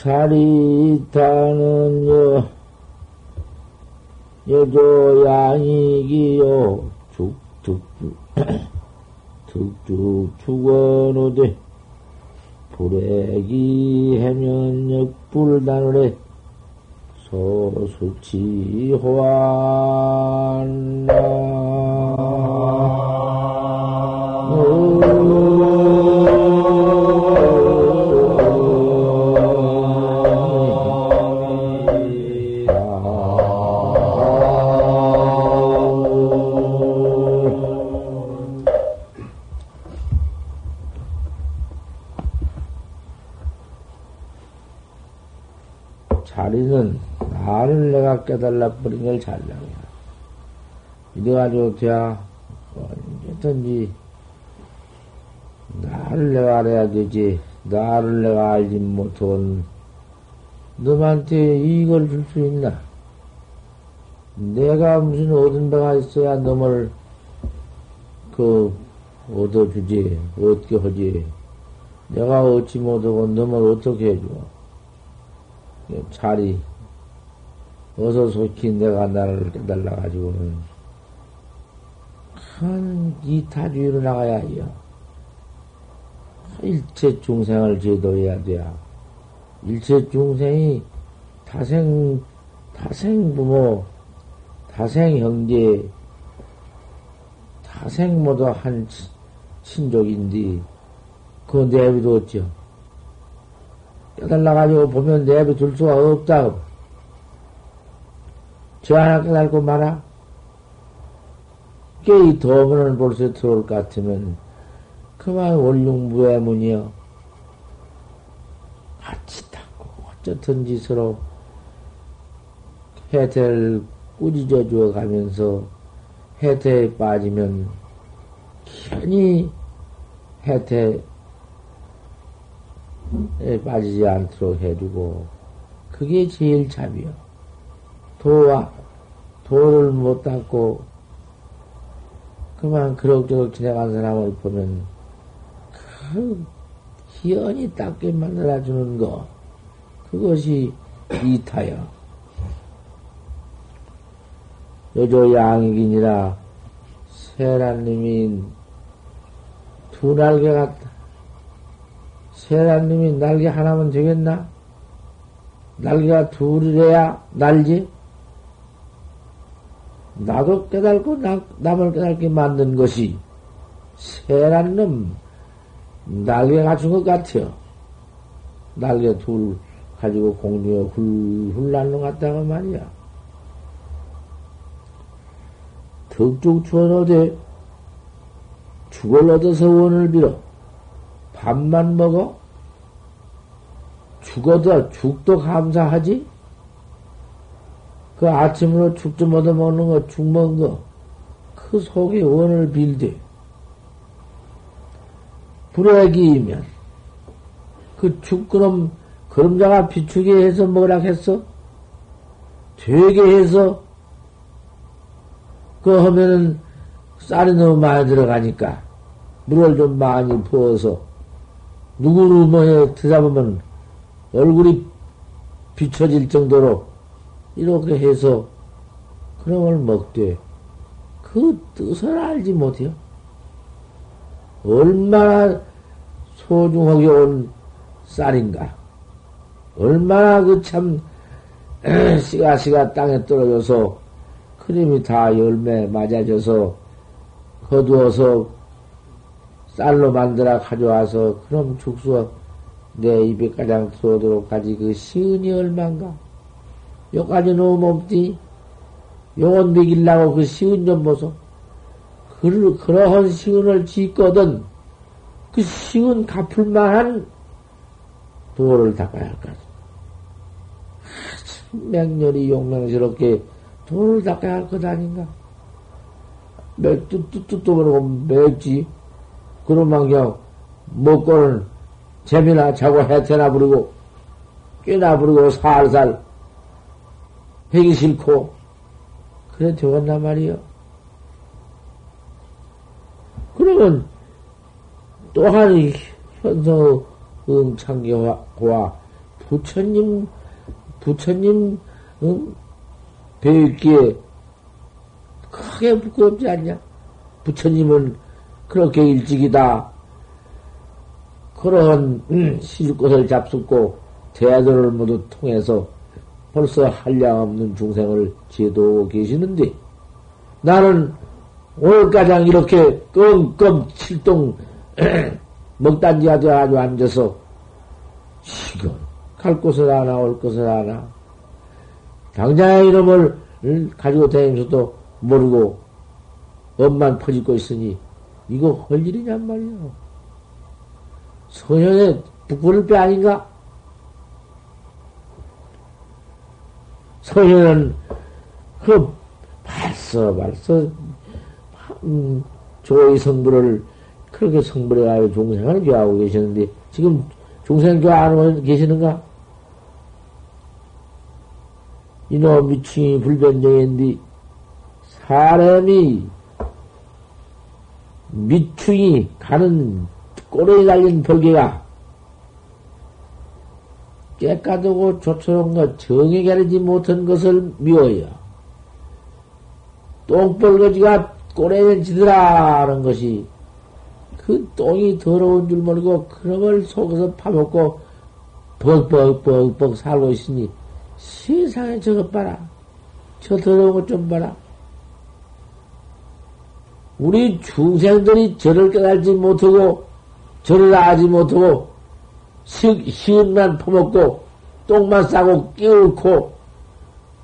자리타는 여, 여조 양이기요, 죽, 득주, 득주 축원오되, 불액이 해면 역 불단을해, 소수치 호환나. 깨달라 버린 걸 잘나게. 이래가지고 돼야 언제든지 나를 내가 알아야 되지. 나를 내가 알지 못한 너한테 이익을 줄 수 있나? 내가 무슨 얻은 바가 있어야 너를 그 얻어주지 어떻게 하지? 내가 얻지 못하고 너를 어떻게 해줘? 자리 어서 속히 내가 나를 깨달라 가지고는 큰 이타주의로 나가야 해요. 일체 중생을 제도해야 돼야. 일체 중생이 타생, 타생 부모, 타생 형제, 타생 모두 한 친족인데, 그거 내비뒀죠. 깨달아가지고 보면 내비둘 수가 없다. 저 하나 깨달고 말아. 깨이 도문을 볼수 들어올 것 같으면, 그만 원룡무해문이여. 같이 닦고, 어쨌든지 서로 해태를 꾸짖어 주어 가면서 해태에 빠지면, 괜히 해태에 빠지지 않도록 해주고, 그게 제일 참이요. 도와, 도를 못 닦고, 그만 그럭저럭 지나간 사람을 보면, 그 희연히 닦게 만들어주는 거, 그것이 이타여. 여조 양이기니라 세란님이 두 날개 같다. 세란님이 날개 하나면 되겠나? 날개가 둘이래야 날지? 나도 깨달고 나, 남을 깨달게 만든 것이 세란놈 날개 갖춘 것 같아요. 날개 둘 가지고 공중에 훌훌 날는 것 같다고 말이야. 덕죽 추원어대 죽을 얻어서 원을 빌어 밥만 먹어 죽어도 죽도 감사하지 그 아침으로 죽좀 얻어 먹는 거 죽 먹은 거 그 속에 원을 빌되 불액이면 그 죽그럼 그림자가 비추게 해서 뭐라 했어? 되게 해서? 그 하면은 쌀이 너무 많이 들어가니까 물을 좀 많이 부어서 누구를 뭐해? 드다보면 얼굴이 비춰질 정도로 이렇게 해서 그놈을 먹되 그 뜻을 알지 못해요. 얼마나 소중하게 온 쌀인가. 얼마나 그 참 씨가씨가 땅에 떨어져서 크림이 다 열매 맞아져서 거두어서 쌀로 만들어 가져와서 그럼 죽수 내 입에 가장 들어오도록 하지 그 시은이 얼만가? 요까지 너무 없디? 요건 먹이려고 그 시은 좀 보소. 그, 그러한 시은을 짓거든 그 시은 갚을 만한 도를 닦아야 할 것. 맹렬히 용맹스럽게 도를 닦아야 할 것 아닌가? 맥뚜뚜뚜뚜 모르고 맥지. 그러면 그냥 먹고는 재미나 자고 해태나 부르고 꽤나 부르고 살살 하기 싫고 그래 되었단 말이요. 그러면 또한 현성 응창교와 부처님, 부처님, 응? 배웠기에 크게 부끄럽지 않냐? 부처님은 그렇게 일찍이다. 그러한 음, 시줄 것을 잡숫고 대화들을 모두 통해서 벌써 한량 없는 중생을 제도하고 계시는데 나는 오늘 가장 이렇게 끙끙 칠동 먹단지 아주 앉아서 지금 갈 곳을 하나 올 곳을 하나 당장의 이름을 가지고 다니면서도 모르고 엄만 퍼지고 있으니 이거 헐 일이냔 말이야. 소년의 부끄러울 배 아닌가? 소년은 그 벌써 벌써 음, 조의 성불을 그렇게 성불해가지고 종생을 교하고 계시는데 지금 종생 교하고 계시는가? 이놈 미충이 불변정인데 사람이 미충이 가는 꼬리에 달린 벌개가 깨끗하고 조촐한 것, 정에 가리지 못한 것을 미워요. 똥벌거지가 꼬리에 지더라 하는 것이 그 똥이 더러운 줄 모르고 그런 걸 속에서 파먹고 벅벅벅벅 살고 있으니 세상에 저것 봐라. 저 더러운 것 좀 봐라. 우리 중생들이 저를 깨달지 못하고 저를 아지 못하고 시은만 퍼먹고 똥만 싸고 끼울고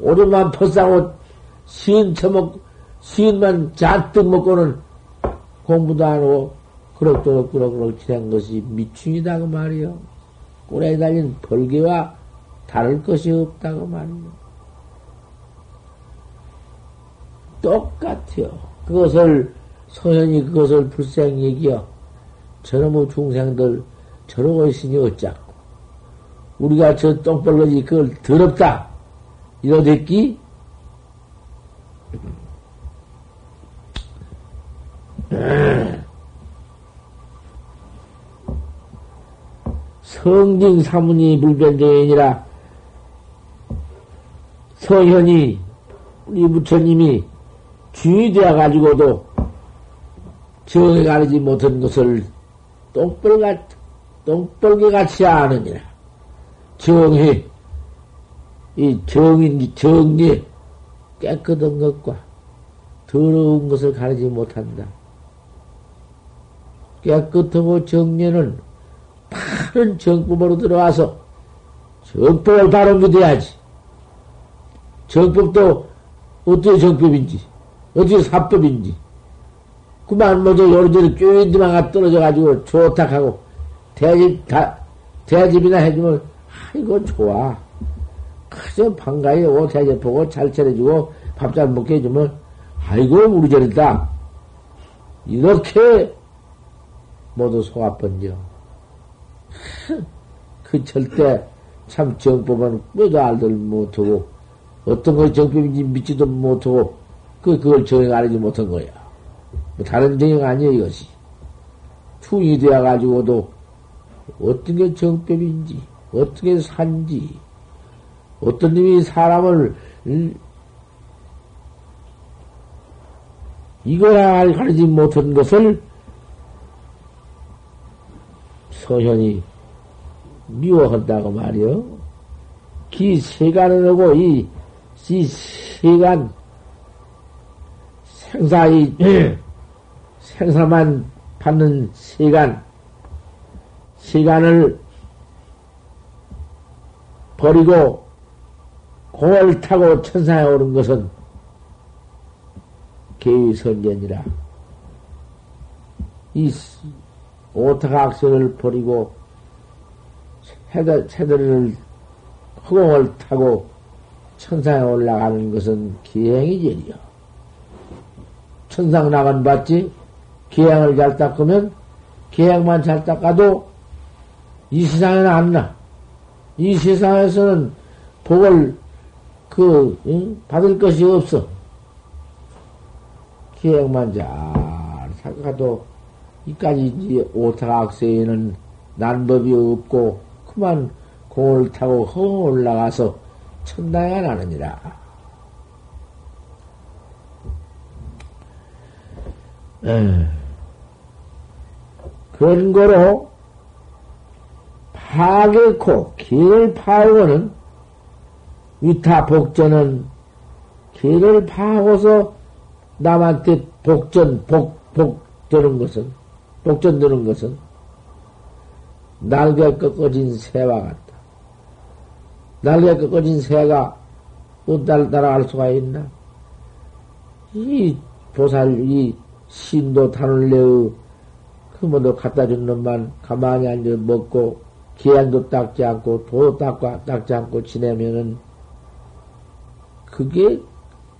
오리만 퍼싸고 시은 처먹 시은만 잔뜩 먹고는 공부도 안 하고 그럭저럭 그럭그럭 지낸 것이 미충이다 그 말이요. 꿀에 달린 벌개와 다를 것이 없다고 말이요. 똑같아요. 그것을 소현이 그것을 불생 얘기여. 저놈의 중생들 저러고 있으니 어쩌고. 우리가 저 똥벌거지 그걸 더럽다. 이러댔기? 성징 사문이 불변대인이라 서현이 우리 부처님이 주인이 되어 가지고도 정에 가리지 못한 것을 똥벌같, 똥벌개 같이 아느니라. 정해, 이 정인, 정리, 깨끗한 것과 더러운 것을 가리지 못한다. 깨끗하고 정리는 바른 정법으로 들어와서 정법을 바로 믿어야지. 정법도 어떻게 정법인지, 어떻게 사법인지. 그만 먼저 요리저리 쭈인디만 떨어져가지고 좋다 하고 대집, 다, 대집이나 해주면, 아이고, 좋아. 그저 반가이 오 대접 보고 잘 차려주고 밥 잘 먹게 해주면, 아이고, 우리 저리다. 이렇게 모두 속아번져. 그 절대 참 정법은 뭐도 알들 못하고 어떤 것이 정법인지 믿지도 못하고 그 그걸 정행 알지 못한 거야. 뭐 다른 정행 아니에요 이것이. 투이 되어 가지고도 어떤 게 정법인지 어떤 게 산지 어떤 놈이 사람을 음, 이거야 가리지 못한 것을 소현이 미워한다고 말이요. 기 세간을 하고 이, 이 세간 생사이 생사만 받는 세간 시간을 버리고 공을 타고 천상에 오른 것은 개위선전이라. 이 오타각선을 버리고 새들을 허공을 타고 천상에 올라가는 것은 기행이절이요. 천상 나간 봤지? 기행을 잘 닦으면 기행만 잘 닦아도 이 세상에는 안 나. 이 세상에서는 복을 그 응? 받을 것이 없어. 기행만 잘 닦아도 이까지 오타각세에는 난법이 없고 그만 공을 타고 허 올라가서 천당에 가느니라. 그런 거로 파괴코, 길을 파고는 위타 복전은 길을 파고서 남한테 복전, 복, 복 되는 것은, 복전 되는 것은 날개 꺾어진 새와 같다. 날개 꺾어진 새가 어날 따라갈 수가 있나? 이 보살, 이 신도 다룰래의 그 뭐도 갖다 준 놈만 가만히 앉아 먹고 기한도 닦지 않고 도도 닦고 닦지 않고 지내면은 그게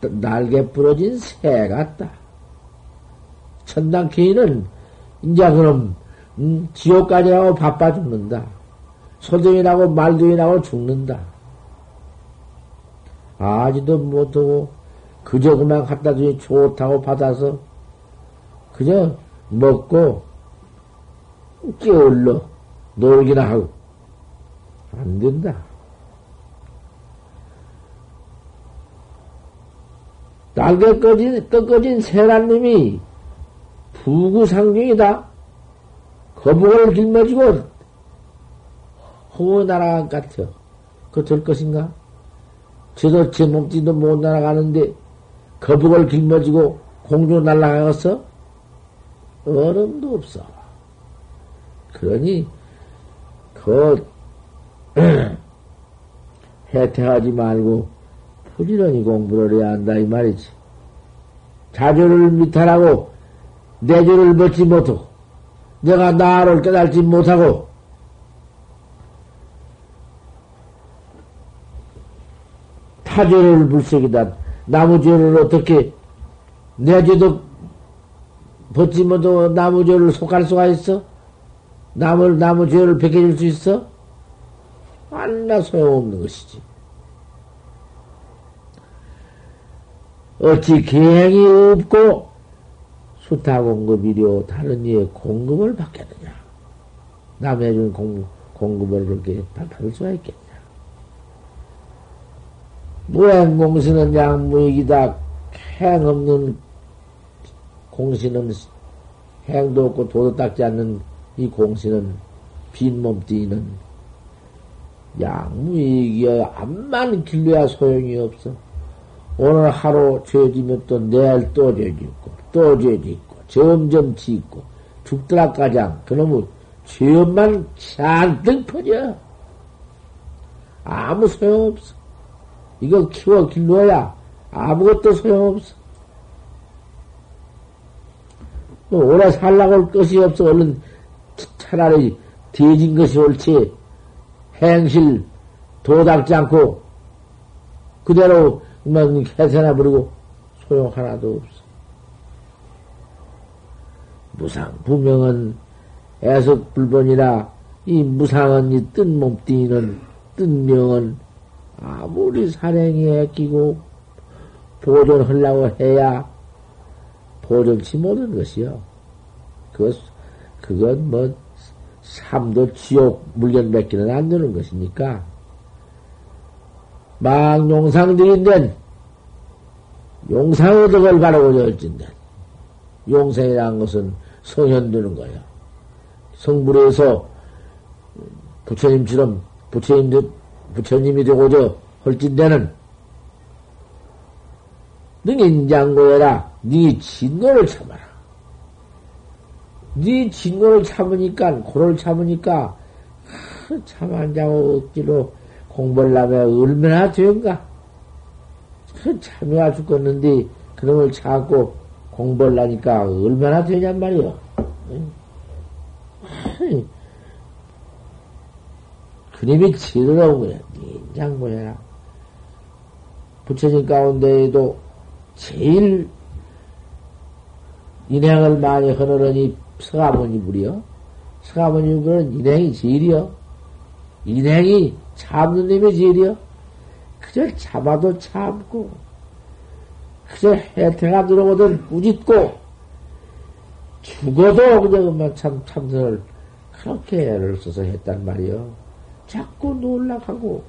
날개 부러진 새 같다. 천당 개인은 이제 그럼 음, 지옥까지 하고 바빠 죽는다. 소등이 나고 말등이 나고 죽는다. 아지도 못하고 그저 그만 갖다 주니 좋다고 받아서 그저 먹고 깨울러 놀기나 하고 안 된다. 날개 꺼진, 꺾어진 세란님이 부구상중이다. 거북을 길머지고 허 날아간 것 같아. 그될 것인가? 저도 제 몸뚱이도 못 날아가는데 거북을 길머지고 공중 날아가겠어? 얼음도 없어. 그러니 그 해태하지 말고 부지런히 공부를 해야 한다 이 말이지. 자조를 미탈하고 내조를 벗지 못하고 내가 나를 깨달지 못하고 타조를 불색이다. 나무 죄를 어떻게 내 죄도 벗지 못하고 나무 죄를 속할 수가 있어? 나무, 나무죄를 베껴줄 수 있어? 안나 소용없는 것이지. 어찌 계행이 없고 수타 공급이려 다른 이의 공급을 받겠느냐? 남의 준 공, 공급을 그렇게 받을 수가 있겠냐? 무행공신은 양무익이다. 행 없는 공신은 행도 없고 도도 닦지 않는 이 공신은 빈몸띠는 양무익이여 암만 길러야 소용이 없어. 오늘 하루 죄지면 또 내일 또 죄짓고 또 죄짓고 점점 짓고 죽더라 가장 그놈의 죄업만 잔뜩 퍼져. 아무 소용없어. 이거 키워 길러야 아무것도 소용없어. 뭐 오래 살라고 할 것이 없어. 얼른 차라리 뒤진 것이 옳지. 행실 도닥지 않고 그대로 막 해세나 부르고 소용 하나도 없어. 무상 부명은 애석 불본이라 이 무상은 이 뜬 몸뚱이는 뜬 명은 아무리 사랭이에 끼고 보존하려고 해야 보존치 못한 것이요. 그것, 그건 뭐, 삼도 지옥 물건 맺기는 안 되는 것이니까. 막 용상들인데, 용상의 덕을 바라고 열진데, 용상이라는 것은 성현되는 거예요. 성불에서 부처님처럼, 부처님, 부처님이 되고자 헐진대는 능인장고해라. 네 진노를 참아라. 네 진노를 참으니까, 고를 참으니까, 참안 자고 억지로 공부를 하면 얼마나 되는가? 참여가 죽겠는데, 그놈을 참고 공부를 하니까 얼마나 되냔 말이요. 그님이 지르러운 거야. 인장고해라. 부처님 가운데에도 제일 인행을 많이 하느니 서가모니 불이요. 서가모니 불은 인행이 제일이요. 인행이 참는 놈이 제일이요. 그저 참아도 참고, 그저 해태가 들어오든 꾸짖고, 죽어도 그저 그만 참, 참선을 그렇게 애를 써서 했단 말이요. 자꾸 놀락하고,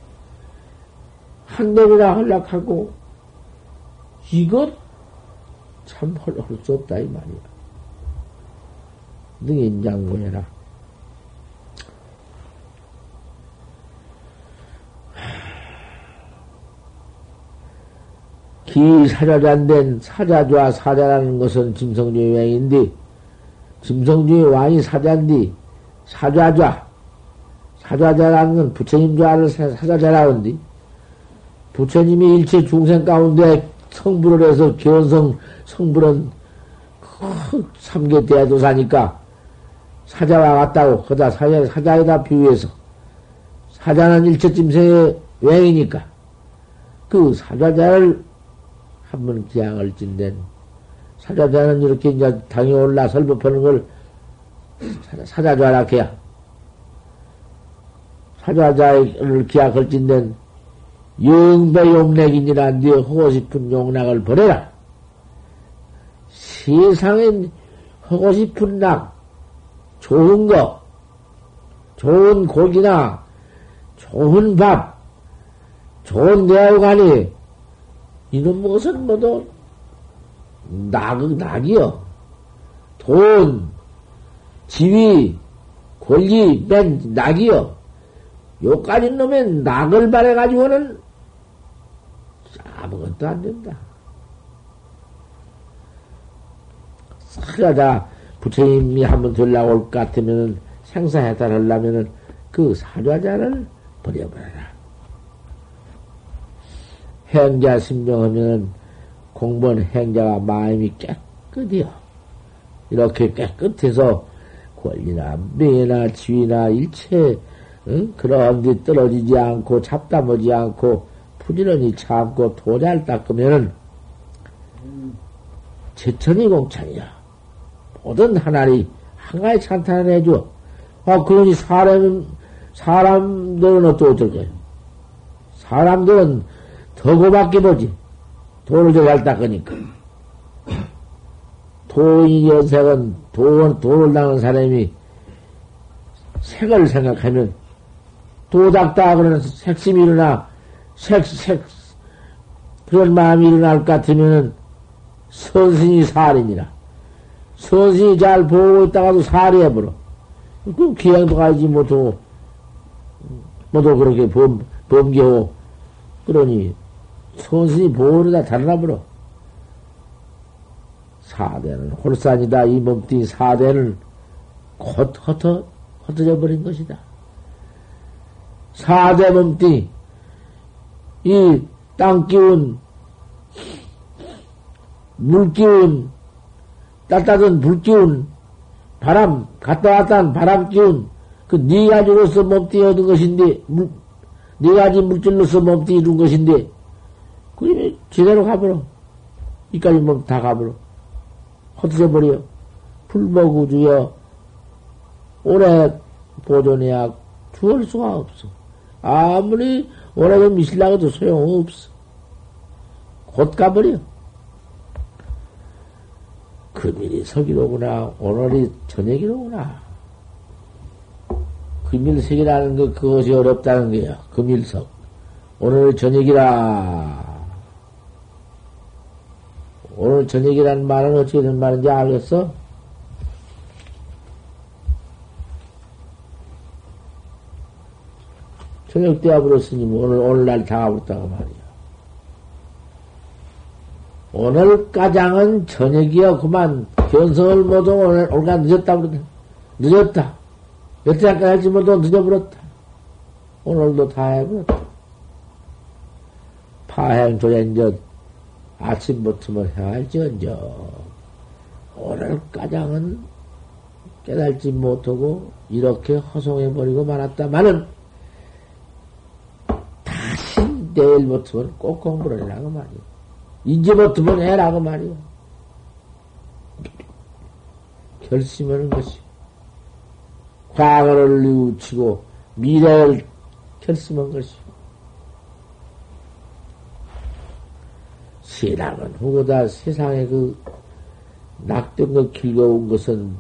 한대이나 헐락하고, 이것 참 헐, 헐수 없다, 이 말이야. 능히 인장고해라. 기사자잔된 사자좌 사자라는 것은 짐성주의 왕인데, 짐성주의 왕이 사자인데, 사자좌, 사자자라는 건 부처님 좌를 사자자라는데, 부처님이 일체 중생 가운데 성불을 해서 견성 성불은 그 삼계 대도사니까 사자와 같다고 그다 사자 사자에다 비유해서 사자는 일체 짐승의 외이니까 그 사자자를 한번 기양을 찐된 사자자는 이렇게 이제 당이 올라 설법하는 걸 사자자라 해야 사자자를 기약을 찐된 영배 용락이니라 네 하고 싶은 용락을 버려라. 세상엔 하고 싶은 낙, 좋은 거, 좋은 고기나, 좋은 밥, 좋은 대화관이, 이놈 무엇은 모두 낙, 낙이요. 돈, 지위, 권리, 맨 낙이요. 요까지 놈의 낙을 바래가지고는 아무것도 안 된다. 사자다 부처님이 한번 들라고 올것 같으면은 생사해탈하려면은 그 사자자를 버려버려라. 행자 신명하면은 공부한 행자가 마음이 깨끗이요. 이렇게 깨끗해서 권리나 명예나 지위나 일체 응? 그런 데 떨어지지 않고 잡담하지 않고 부지런히 참고 도잘 닦으면은 제천이 공창이야. 모든 하나리 한가지 찬탄을 해줘. 아, 그러니 사람, 사람들은 어떻게 거예요? 사람들은 더 고맙게 보지. 돈을 잘 닦으니까. 돈이 연색은 돈, 돈을 닦는 사람이 색을 생각하면 도닥다 그러는 색심이 일어나 색, 색, 그런 마음이 일어날 것 같으면은 선신이 살인이라. 선신이 잘 보고 있다가도 살이 해버려. 그럼 기행도 가지 못하고, 모두 그렇게 범, 범계고, 그러니, 선신이 보호를 다 달라버려. 사대는 홀산이다. 이 몸뚱이 사대는 곧 흩어, 흩어져 버린 것이다. 사대 몸뚱이, 이 땅 기운, 물 기운, 따뜻한 불 기운, 바람, 갔다 왔다 한 바람 기운, 그 네 가지로서 몸뚱이 얻은 것인데, 물, 네 가지 물질로서 몸뚱이 이룬 것인데, 그게 제대로 가버려. 이까지 몸 다 가버려. 헛어져 버려. 불먹우주여, 오래 보존해야 주할 수가 없어. 아무리 오래전 미실라고도 소용없어. 곧 가버려. 금일이 석이로구나. 오늘이 저녁이로구나. 금일석이라는 거, 그것이 어렵다는 거야. 금일석. 오늘 저녁이라. 오늘 저녁이라는 말은 어떻게 된 말인지 알겠어? 저녁 때 와버렸으니 오늘, 오늘날 다와버렸다고 말이야. 오늘 가장은 저녁이야. 그만 견성을 모두 오늘, 올가 늦었다 그러다. 늦었다. 여태까지 모두 늦어버렸다. 오늘도 다 해버렸다. 파행 조연전 아침부터만 해할지언정 오늘 가장은 깨달지 못하고 이렇게 허송해버리고 말았다마는 내일부터는 꼭 공부를 해라고 말이야. 이제부터는 해라고 말이야. 결심하는 것이. 과거를 뉘우치고 미래를 결심한 것이. 신앙은 후보다 세상에 그 낙된 거 길거운 것은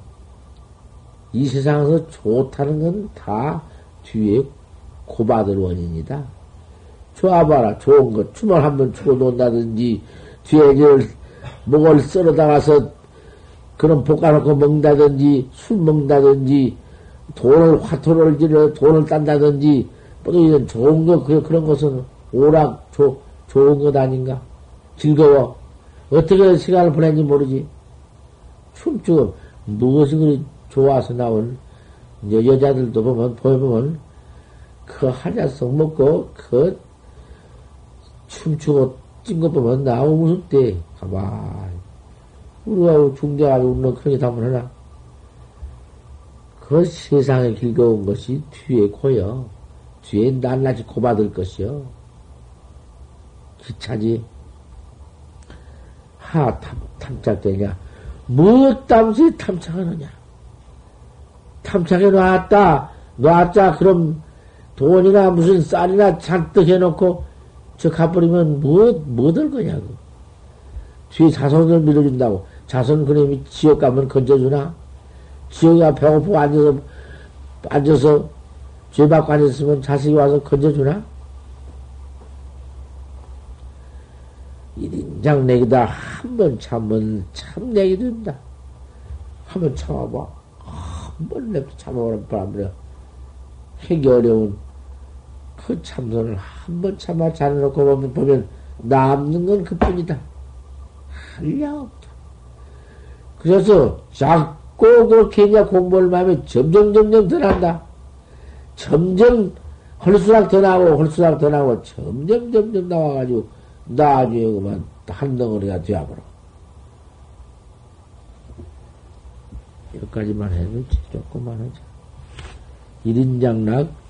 이 세상에서 좋다는 건 다 뒤에 고받을 원인이다. 좋아봐라. 좋은 것. 춤을 한번 추고 논다든지, 뒤에 저 목을 썰어다가서 그런 볶아놓고 먹는다든지, 술 먹는다든지, 돈을, 화토를 지르 돈을 딴다든지, 또 이런 좋은 것, 그런 것은 오락, 조, 좋은 것 아닌가? 즐거워. 어떻게 시간을 보낸지 모르지. 춤추고, 무엇이 그리 좋아서 나온 여, 여자들도 보면, 보여보면, 그 한약성 먹고, 그 춤추고 찐것 보면 나오 무섭대. 가만. 우리가 중대가지고 우리는 그렇게 담을 하그 세상에 길거운 것이 뒤에 고여. 뒤에 낱낱이 고받을 것이요. 기차지. 하, 탐, 탐착되냐. 무엇 땀시 탐착하느냐. 탐착해 놨다. 놨자, 그럼 돈이나 무슨 쌀이나 잔뜩 해놓고 저 가버리면 뭐, 뭐될 거냐고. 뒤에 자손을 밀어준다고. 자손 그놈이 지옥 가면 건져주나? 지옥이가 배고프고 앉아서, 앉아서, 죄 받고 앉았으면 자식이 와서 건져주나? 일인장 내기다. 한 번 참으면 참 내기 된다. 한 번 참아봐. 한 번 냅둬 참아보라, 바람에. 하기 어려운 그 참선을 한 번 참아 잘해놓고 보면, 보면 남는 건 그뿐이다. 한량 없다. 그래서 자꾸 그렇게 이제 공부를 하면 점점 점점 더 난다. 점점 헐수락 더 나고 헐수락 더 나고 점점 점점 나와가지고 나중에 그만 한 덩어리가 되어버려. 여기까지만 해도 조금만 하자. 일인장락